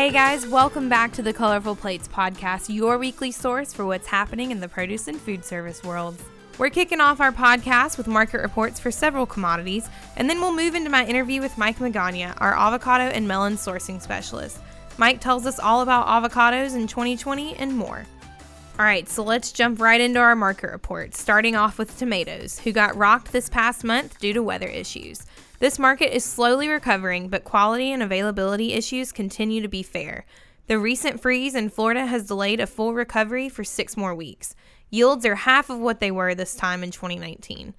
Hey guys, welcome back to the Colorful Plates podcast, your weekly source for what's happening in the produce and food service world. We're kicking off our podcast with market reports for several commodities, and then we'll move into my interview with Mike Magana, our avocado and melon sourcing specialist. Mike tells us all about avocados in 2020 and more. All right, so let's jump right into our market report, starting off with tomatoes, who got rocked this past month due to weather issues. This market is slowly recovering, but quality and availability issues continue to be fair. The recent freeze in Florida has delayed a full recovery for six more weeks. Yields are half of what they were this time in 2019.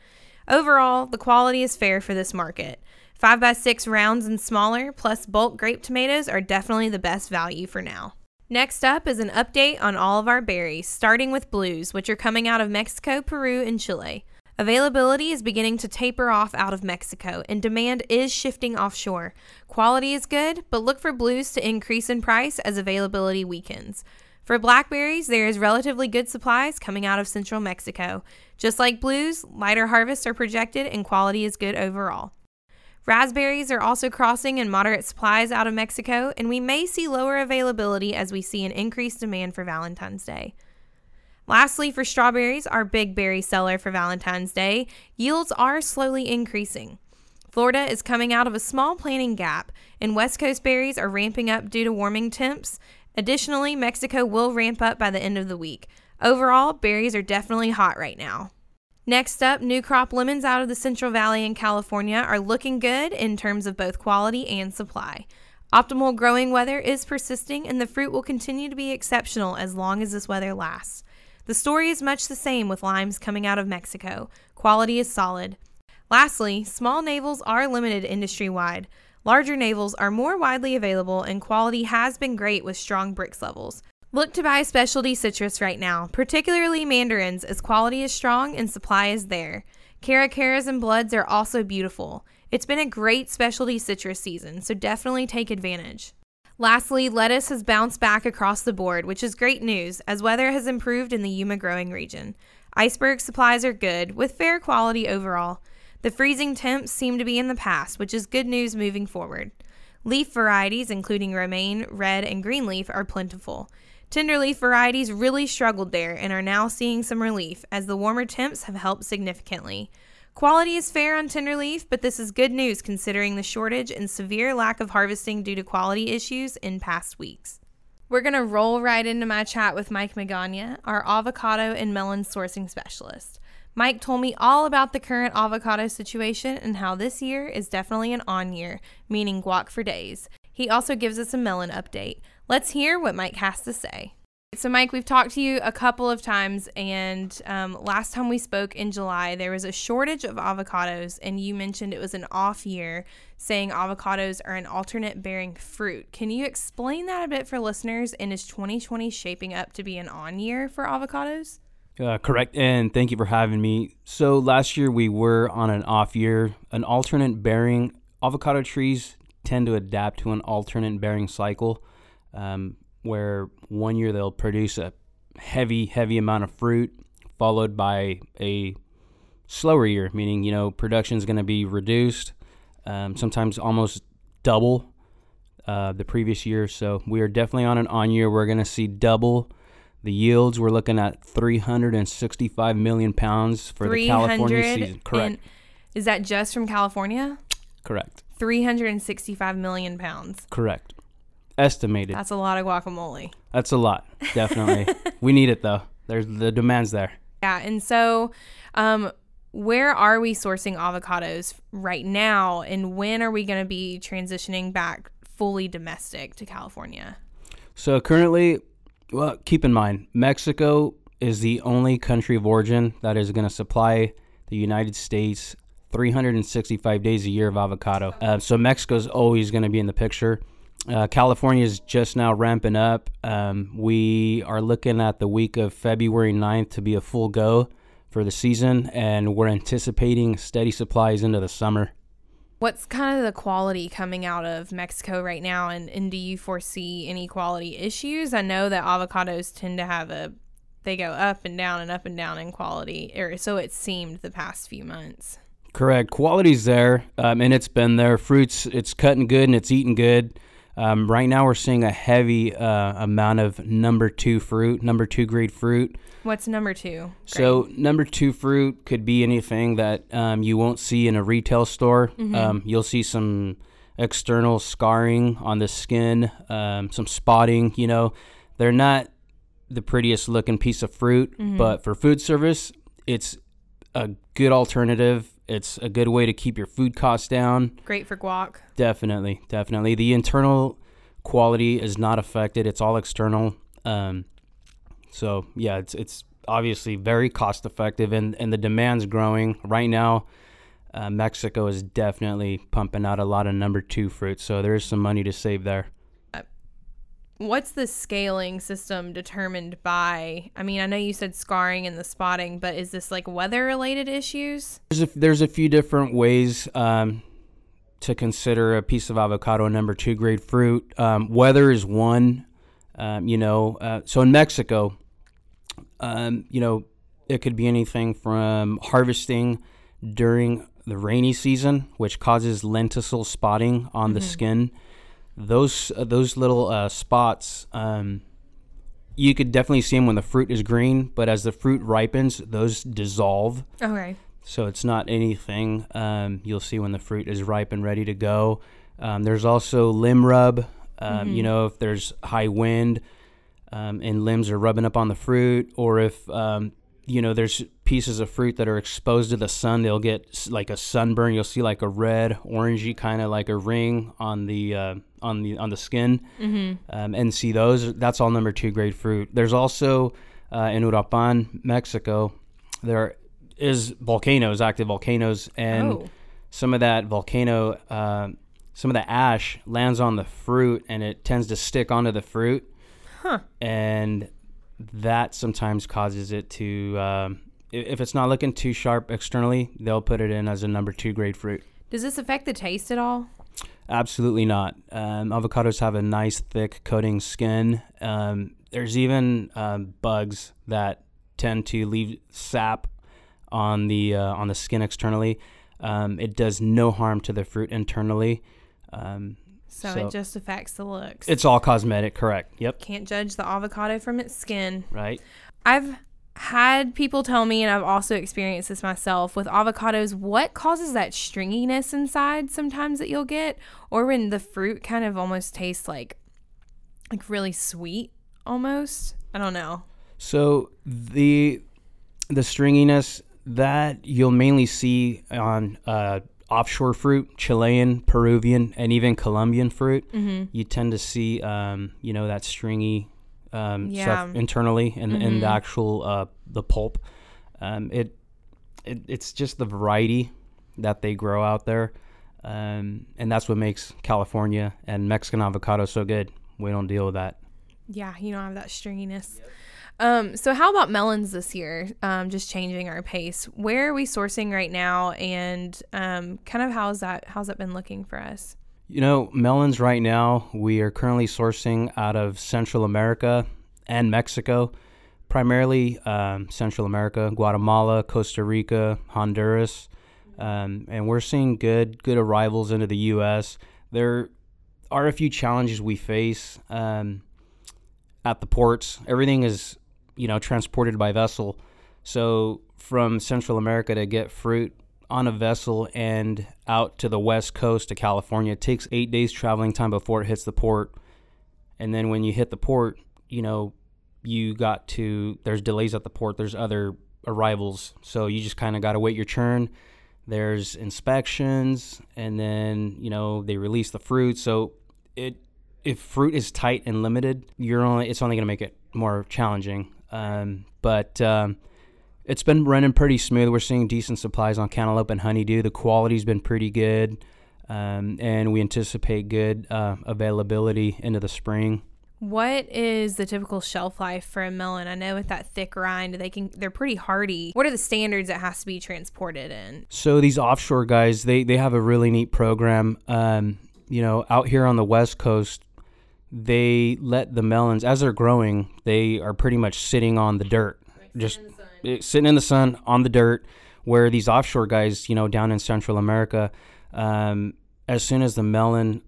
Overall, the quality is fair for this market. 5x6 rounds and smaller, plus bulk grape tomatoes, are definitely the best value for now. Next up is an update on all of our berries, starting with blues, which are coming out of Mexico, Peru, and Chile. Availability is beginning to taper off out of Mexico, and demand is shifting offshore. Quality is good, but look for blues to increase in price as availability weakens. For blackberries, there is relatively good supplies coming out of central Mexico. Just like blues, lighter harvests are projected and quality is good overall. Raspberries are also crossing in moderate supplies out of Mexico, and we may see lower availability as we see an increased demand for Valentine's Day. Lastly, for strawberries, our big berry seller for Valentine's Day, yields are slowly increasing. Florida is coming out of a small planting gap, and West Coast berries are ramping up due to warming temps. Additionally, Mexico will ramp up by the end of the week. Overall, berries are definitely hot right now. Next up, new crop lemons out of the Central Valley in California are looking good in terms of both quality and supply. Optimal growing weather is persisting, and the fruit will continue to be exceptional as long as this weather lasts. The story is much the same with limes coming out of Mexico. Quality is solid. Lastly, small navels are limited industry wide. Larger navels are more widely available, and quality has been great with strong Brix levels. Look to buy specialty citrus right now, particularly mandarins, as quality is strong and supply is there. Cara Caras and Bloods are also beautiful. It's been a great specialty citrus season, so definitely take advantage. Lastly, lettuce has bounced back across the board, which is great news as weather has improved in the Yuma growing region. Iceberg supplies are good, with fair quality overall. The freezing temps seem to be in the past, which is good news moving forward. Leaf varieties, including romaine, red, and green leaf, are plentiful. Tenderleaf varieties really struggled there and are now seeing some relief as the warmer temps have helped significantly. Quality is fair on Tenderleaf, but this is good news considering the shortage and severe lack of harvesting due to quality issues in past weeks. We're going to roll right into my chat with Mike Magana, our avocado and melon sourcing specialist. Mike told me all about the current avocado situation and how this year is definitely an on year, meaning guac for days. He also gives us a melon update. Let's hear what Mike has to say. So, Mike, we've talked to you a couple of times, and um, last time we spoke in July, there was a shortage of avocados, and you mentioned it was an off year, saying avocados are an alternate bearing fruit. Can you explain that a bit for listeners? And is 2020 shaping up to be an on year for avocados? Uh, correct, and thank you for having me. So, last year we were on an off year. An alternate bearing avocado trees tend to adapt to an alternate bearing cycle. Um, where one year they'll produce a heavy, heavy amount of fruit, followed by a slower year, meaning, you know, production is going to be reduced, um, sometimes almost double uh, the previous year. So we are definitely on an on year. We're going to see double the yields. We're looking at 365 million pounds for the California season. Correct. Is that just from California? Correct. 365 million pounds. Correct estimated. That's a lot of guacamole. That's a lot, definitely. we need it though. There's the demand's there. Yeah, and so, um, where are we sourcing avocados right now, and when are we going to be transitioning back fully domestic to California? So currently, well, keep in mind, Mexico is the only country of origin that is going to supply the United States 365 days a year of avocado. Uh, so Mexico's always going to be in the picture. Uh, California is just now ramping up. Um, we are looking at the week of February 9th to be a full go for the season, and we're anticipating steady supplies into the summer. What's kind of the quality coming out of Mexico right now, and, and do you foresee any quality issues? I know that avocados tend to have a they go up and down and up and down in quality, or so it seemed the past few months. Correct. Quality's there, um, and it's been there. Fruits, it's cutting good and it's eating good. Um, right now, we're seeing a heavy uh, amount of number two fruit, number two grade fruit. What's number two? So, number two fruit could be anything that um, you won't see in a retail store. Mm-hmm. Um, you'll see some external scarring on the skin, um, some spotting. You know, they're not the prettiest looking piece of fruit, Mm-hmm. but for food service, it's a good alternative. It's a good way to keep your food costs down. Great for guac. Definitely, definitely. The internal quality is not affected. It's all external. Um, so yeah, it's it's obviously very cost effective, and and the demand's growing right now. Uh, Mexico is definitely pumping out a lot of number two fruit, so there's some money to save there. What's the scaling system determined by? I mean, I know you said scarring and the spotting, but is this like weather related issues? There's a, there's a few different ways um, to consider a piece of avocado number two grade fruit. Um, weather is one. Um, you know, uh, so in Mexico, um, you know, it could be anything from harvesting during the rainy season, which causes lenticel spotting on the skin. Those uh, those little uh, spots, um, you could definitely see them when the fruit is green, but as the fruit ripens, those dissolve. Okay. So it's not anything um, you'll see when the fruit is ripe and ready to go. Um, there's also limb rub. Um, You know, if there's high wind um, and limbs are rubbing up on the fruit, or if um, you know there's pieces of fruit that are exposed to the sun, they'll get like a sunburn. You'll see like a red, orangey kind of like a ring on the uh, on the on the skin, um, and see those. That's all number two grade fruit. There's also uh, in Uruapan, Mexico, there is volcanoes, active volcanoes, and Oh. some of that volcano, uh, some of the ash lands on the fruit, and it tends to stick onto the fruit, Huh. and that sometimes causes it to. Um, if it's not looking too sharp externally, they'll put it in as a number two grade fruit. Does this affect the taste at all? Absolutely not. Um, avocados have a nice thick coating skin. Um, there's even um, bugs that tend to leave sap on the uh, on the skin externally. Um, it does no harm to the fruit internally. Um, So, So- it just affects the looks. it's all cosmetic, correct? Yep. Can't judge the avocado from its skin. Right. I've had people tell me, and I've also experienced this myself with avocados, what causes that stringiness inside sometimes that you'll get, or when the fruit kind of almost tastes like like really sweet almost. I don't know. So the the stringiness that you'll mainly see on uh, offshore fruit, Chilean, Peruvian, and even Colombian fruit. Mm-hmm. You tend to see, um, you know, that stringy um, Yeah. stuff internally in, in the Mhm. actual uh, the pulp. Um, it, it it's just the variety that they grow out there, um, and that's what makes California and Mexican avocado so good. We don't deal with that. Yeah, you don't have that stringiness. Um, so how about melons this year? Um, just changing our pace. Where are we sourcing right now, and um, kind of how's that? How's that been looking for us? You know, melons right now, we are currently sourcing out of Central America and Mexico, primarily um, Central America, Guatemala, Costa Rica, Honduras, um, and we're seeing good good arrivals into the U.S. There are a few challenges we face um, at the ports. Everything is, you know, transported by vessel, so from Central America to get fruit on a vessel and out to the west coast to California. It takes eight days traveling time before it hits the port. And then when you hit the port, you know, you got to, there's delays at the port, there's other arrivals. So you just kind of got to wait your turn. There's inspections, and then, you know, they release the fruit. So it, if fruit is tight and limited, you're only, it's only going to make it more challenging. Um, but, um, it's been running pretty smooth. We're seeing decent supplies on cantaloupe and honeydew. The quality's been pretty good, um, and we anticipate good uh, availability into the spring. What is the typical shelf life for a melon? I know with that thick rind, they can they're pretty hardy. What are the standards it has to be transported in? So these offshore guys, they they have a really neat program. Um, you know, out here on the west coast, they let the melons as they're growing, they are pretty much sitting on the dirt, just eh, sitting in the sun on the dirt. Where these offshore guys, you know, down in Central America, um, as soon as the melon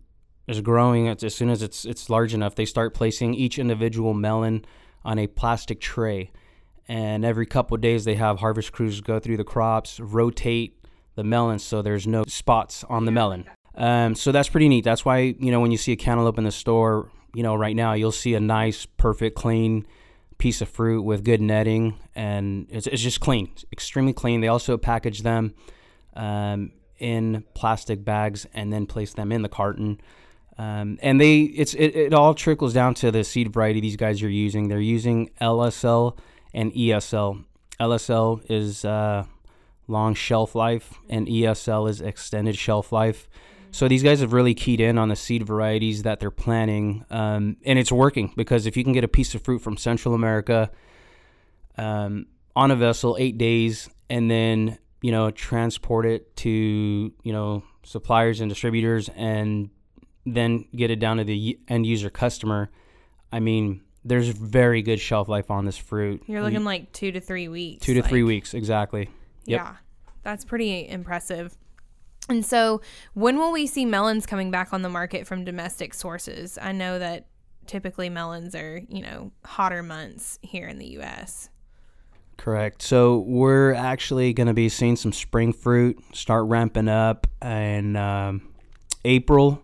is growing, it's, as soon as it's it's large enough, they start placing each individual melon on a plastic tray, and every couple days they have harvest crews go through the crops, rotate the melons so there's no spots on the melon. Um, so that's pretty neat. That's why you know when you see a cantaloupe in the store, you know right now you'll see a nice, perfect, clean piece of fruit with good netting, and it's, it's just clean, it's extremely clean. They also package them um, in plastic bags and then place them in the carton. Um, and they it's it, it all trickles down to the seed variety these guys are using. They're using LSL and ESL. LSL is uh, long shelf life, and ESL is extended shelf life. So these guys have really keyed in on the seed varieties that they're planting, um, and it's working because if you can get a piece of fruit from Central America um, on a vessel, eight days, and then you know transport it to you know suppliers and distributors, and then get it down to the end user customer, I mean, there's very good shelf life on this fruit. You're looking like two to three weeks. two to like- three weeks exactly. Yep. Yeah, that's pretty impressive. And so, when will we see melons coming back on the market from domestic sources? I know that typically melons are, you know, hotter months here in the U.S. Correct. So we're actually going to be seeing some spring fruit start ramping up in um, April,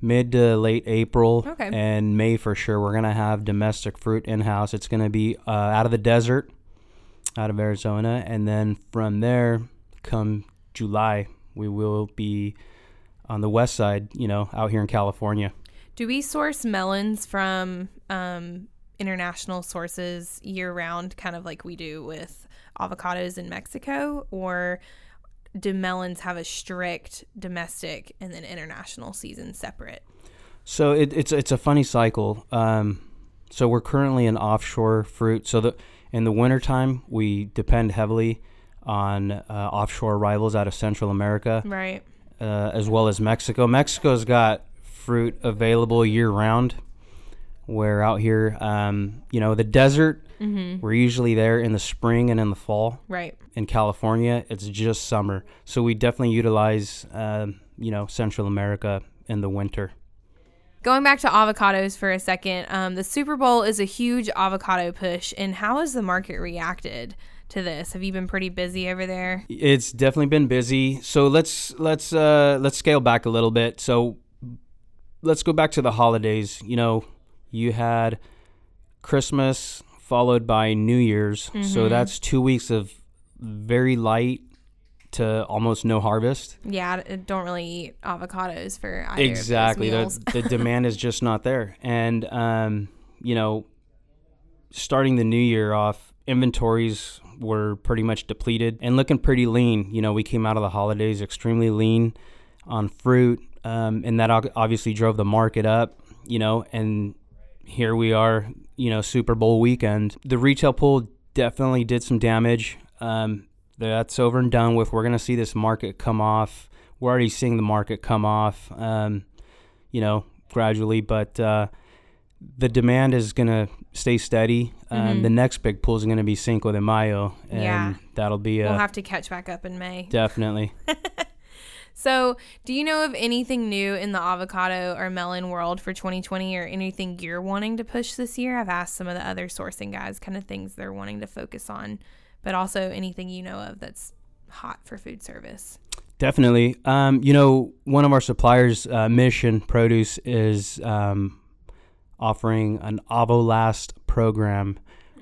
mid to late April, Okay. and May for sure. We're going to have domestic fruit in house. It's going to be uh, out of the desert, out of Arizona, and then from there, come July, we will be on the west side. You know, out here in California. Do we source melons from um, international sources year round, kind of like we do with avocados in Mexico? Or do melons have a strict domestic and then international season separate? So it, it's it's a funny cycle. Um, so we're currently an offshore fruit. So the in the wintertime, we depend heavily on uh, offshore arrivals out of Central America, Right. uh, as well as Mexico. Mexico's got fruit available year round. Where out here, um, you know, the desert, Mm-hmm. we're usually there in the spring and in the fall. Right. In California, it's just summer. So we definitely utilize, um, you know, Central America in the winter. Going back to avocados for a second, um, the Super Bowl is a huge avocado push, and how has the market reacted to this? Have you been pretty busy over there? It's definitely been busy. So let's let's uh, let's scale back a little bit. So let's go back to the holidays. You know, you had Christmas followed by New Year's. So Mhm. that's two weeks of very light to almost no harvest. Yeah, I don't really eat avocados for either exactly. The, the demand is just not there. And um, you know, starting the new year off, inventories were pretty much depleted and looking pretty lean. You know, we came out of the holidays extremely lean on fruit, um, and that obviously drove the market up. You know, and here we are. You know, Super Bowl weekend. The retail pool definitely did some damage. Um, that's over and done with. We're gonna see this market come off. We're already seeing the market come off. Um, you know, gradually, but uh, the demand is gonna stay steady. Um, Mhm. The next big pool is gonna be Cinco de Mayo, and Yeah. that'll be uh, we'll have to catch back up in May. definitely. So, do you know of anything new in the avocado or melon world for 2020 or anything you're wanting to push this year? I've asked some of the other sourcing guys kind of things they're wanting to focus on, but also anything you know of that's hot for food service. Definitely. Um, you know, one of our suppliers, uh, Mission Produce, is um, offering an Avolast program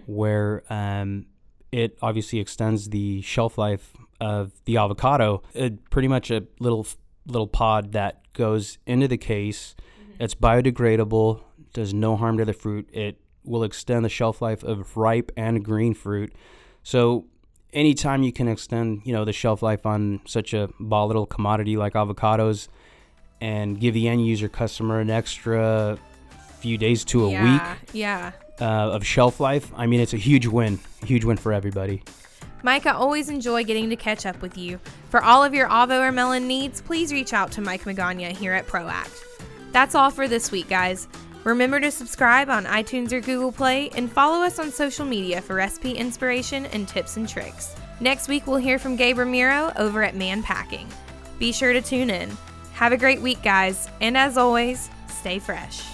where um, it obviously extends the shelf life of the avocado. It, pretty much a little little pod that goes into the case. It's biodegradable, does no harm to the fruit. It will extend the shelf life of ripe and green fruit. So anytime you can extend, you know, the shelf life on such a volatile commodity like avocados and give the end user customer an extra few days to a yeah, week Yeah. uh, of shelf life, I mean, it's a huge win, a huge win for everybody. Mike, I always enjoy getting to catch up with you. For all of your Avo or Melon needs, please reach out to Mike Magana here at PRO*ACT. That's all for this week, guys. Remember to subscribe on iTunes or Google Play and follow us on social media for recipe inspiration and tips and tricks. Next week, we'll hear from Gabe Ramiro over at Mann Packing. Be sure to tune in. Have a great week, guys, and as always, stay fresh.